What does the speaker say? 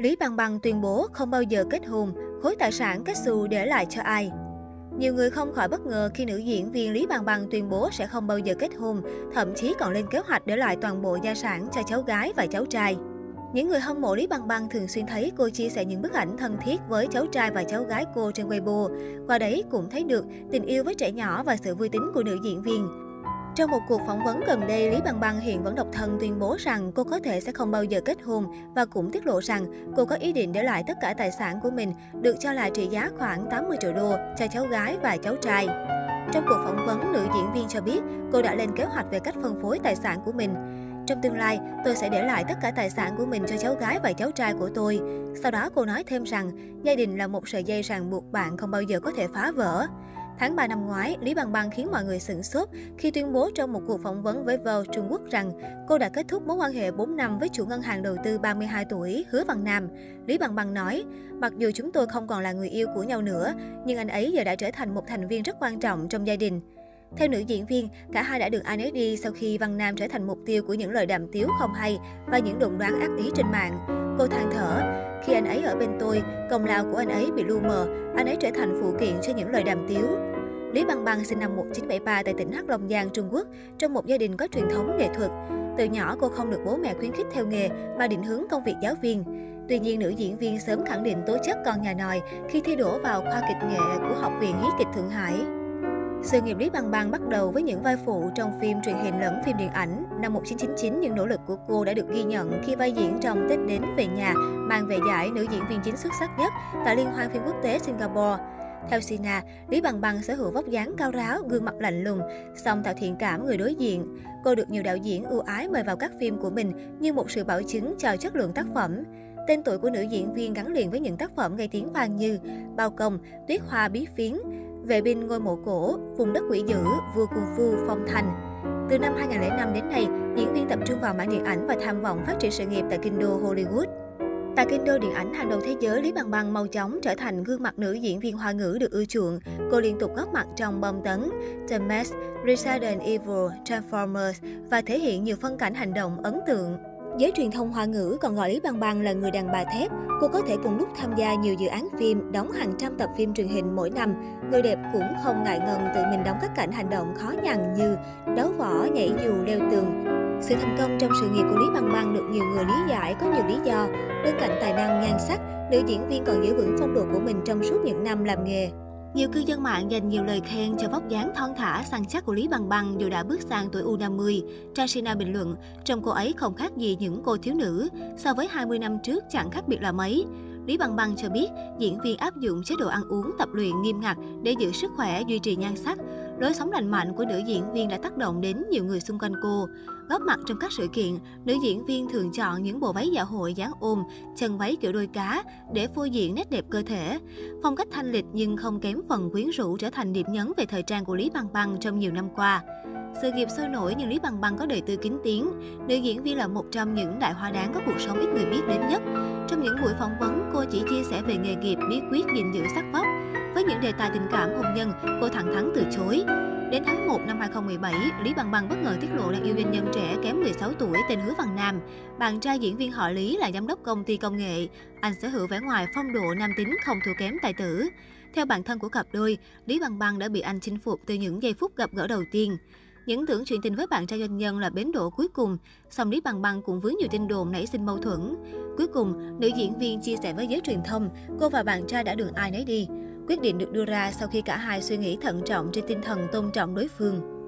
Lý Bằng Bằng tuyên bố không bao giờ kết hôn, khối tài sản kết xù để lại cho ai. Nhiều người không khỏi bất ngờ khi nữ diễn viên Lý Bằng Bằng tuyên bố sẽ không bao giờ kết hôn, thậm chí còn lên kế hoạch để lại toàn bộ gia sản cho cháu gái và cháu trai. Những người hâm mộ Lý Bằng Bằng thường xuyên thấy cô chia sẻ những bức ảnh thân thiết với cháu trai và cháu gái cô trên Weibo. Qua đấy cũng thấy được tình yêu với trẻ nhỏ và sự vui tính của nữ diễn viên. Trong một cuộc phỏng vấn gần đây, Lý Bằng Bằng hiện vẫn độc thân tuyên bố rằng cô có thể sẽ không bao giờ kết hôn và cũng tiết lộ rằng cô có ý định để lại tất cả tài sản của mình, được cho là trị giá khoảng 80 triệu đô cho cháu gái và cháu trai. Trong cuộc phỏng vấn, nữ diễn viên cho biết cô đã lên kế hoạch về cách phân phối tài sản của mình. Trong tương lai, tôi sẽ để lại tất cả tài sản của mình cho cháu gái và cháu trai của tôi. Sau đó cô nói thêm rằng, gia đình là một sợi dây ràng buộc bạn không bao giờ có thể phá vỡ. Tháng 3 năm ngoái, Lý Bằng Bằng khiến mọi người sửng sốt khi tuyên bố trong một cuộc phỏng vấn với Vogue Trung Quốc rằng cô đã kết thúc mối quan hệ 4 năm với chủ ngân hàng đầu tư 32 tuổi Hứa Văn Nam. Lý Bằng Bằng nói, mặc dù chúng tôi không còn là người yêu của nhau nữa, nhưng anh ấy giờ đã trở thành một thành viên rất quan trọng trong gia đình. Theo nữ diễn viên, cả hai đã được ai nấy đi sau khi Văn Nam trở thành mục tiêu của những lời đàm tiếu không hay và những đồn đoán ác ý trên mạng. Cô than thở, khi anh ấy ở bên tôi, công lao của anh ấy bị lu mờ, anh ấy trở thành phụ kiện cho những lời đàm tiếu. Lý Băng Băng sinh năm 1973 tại tỉnh Hắc Long Giang, Trung Quốc, trong một gia đình có truyền thống nghệ thuật. Từ nhỏ cô không được bố mẹ khuyến khích theo nghề mà định hướng công việc giáo viên. Tuy nhiên, nữ diễn viên sớm khẳng định tố chất con nhà nòi khi thi đỗ vào khoa kịch nghệ của Học viện Hí kịch Thượng Hải. Sự nghiệp Lý Bằng Bằng bắt đầu với những vai phụ trong phim truyền hình lẫn phim điện ảnh. Năm 1999, những nỗ lực của cô đã được ghi nhận khi vai diễn trong Tết đến về nhà, mang về giải nữ diễn viên chính xuất sắc nhất tại Liên hoan phim quốc tế Singapore. Theo Sina, Lý Bằng Bằng sở hữu vóc dáng cao ráo, gương mặt lạnh lùng, song tạo thiện cảm người đối diện. Cô được nhiều đạo diễn ưu ái mời vào các phim của mình như một sự bảo chứng cho chất lượng tác phẩm. Tên tuổi của nữ diễn viên gắn liền với những tác phẩm gây tiếng vang như Bao Công, Tuyết Hoa Bí Phiến, Vệ binh ngôi mộ cổ, Vùng đất quỷ dữ, Vua Cung Phu, Phong Thành. Từ năm 2005 đến nay, diễn viên tập trung vào mảng điện ảnh và tham vọng phát triển sự nghiệp tại kinh đô Hollywood. Tại kinh đô điện ảnh hàng đầu thế giới, Lý Bằng Bằng mau chóng trở thành gương mặt nữ diễn viên hoa ngữ được ưa chuộng. Cô liên tục góp mặt trong bom tấn, The Mask, Resident Evil, Transformers và thể hiện nhiều phân cảnh hành động ấn tượng. Giới truyền thông hoa ngữ còn gọi Lý Bằng Bằng là người đàn bà thép. Cô có thể cùng lúc tham gia nhiều dự án phim, đóng hàng trăm tập phim truyền hình mỗi năm. Người đẹp cũng không ngại ngần tự mình đóng các cảnh hành động khó nhằn như đấu võ, nhảy dù, leo tường. Sự thành công trong sự nghiệp của Lý Bằng Bằng được nhiều người lý giải có nhiều lý do. Bên cạnh tài năng nhan sắc, nữ diễn viên còn giữ vững phong độ của mình trong suốt những năm làm nghề. Nhiều cư dân mạng dành nhiều lời khen cho vóc dáng thon thả, săn chắc của Lý Bằng Bằng dù đã bước sang tuổi U50. Trashina bình luận, trong cô ấy không khác gì những cô thiếu nữ, so với 20 năm trước chẳng khác biệt là mấy. Lý Bằng Bằng cho biết, diễn viên áp dụng chế độ ăn uống tập luyện nghiêm ngặt để giữ sức khỏe, duy trì nhan sắc. Lối sống lành mạnh của nữ diễn viên đã tác động đến nhiều người xung quanh cô. Góp mặt trong các sự kiện, nữ diễn viên thường chọn những bộ váy dạ hội dáng ôm, chân váy kiểu đôi cá để phô diễn nét đẹp cơ thể. Phong cách thanh lịch nhưng không kém phần quyến rũ trở thành điểm nhấn về thời trang của Lý Băng Băng trong nhiều năm qua. Sự nghiệp sôi nổi nhưng Lý Bằng Bằng có đời tư kín tiếng. Nữ diễn viên là một trong những đại hoa đáng có cuộc sống ít người biết đến nhất. Trong những buổi phỏng vấn, cô chỉ chia sẻ về nghề nghiệp, bí quyết gìn giữ sắc vóc. Với những đề tài tình cảm hôn nhân, cô thẳng thắn từ chối. Đến tháng 1 năm 2017, Lý Bằng Bằng bất ngờ tiết lộ đang yêu doanh nhân trẻ kém 16 tuổi tên Hứa Văn Nam. Bạn trai diễn viên họ Lý là giám đốc công ty công nghệ. Anh sở hữu vẻ ngoài phong độ nam tính không thua kém tài tử. Theo bản thân của cặp đôi, Lý Bằng Bằng đã bị anh chinh phục từ những giây phút gặp gỡ đầu tiên. Những tưởng chuyện tình với bạn trai doanh nhân là bến đỗ cuối cùng, song Lý Bằng Bằng cũng vướng nhiều tin đồn nảy sinh mâu thuẫn. Cuối cùng, nữ diễn viên chia sẻ với giới truyền thông, cô và bạn trai đã đường ai nấy đi. Quyết định được đưa ra sau khi cả hai suy nghĩ thận trọng trên tinh thần tôn trọng đối phương.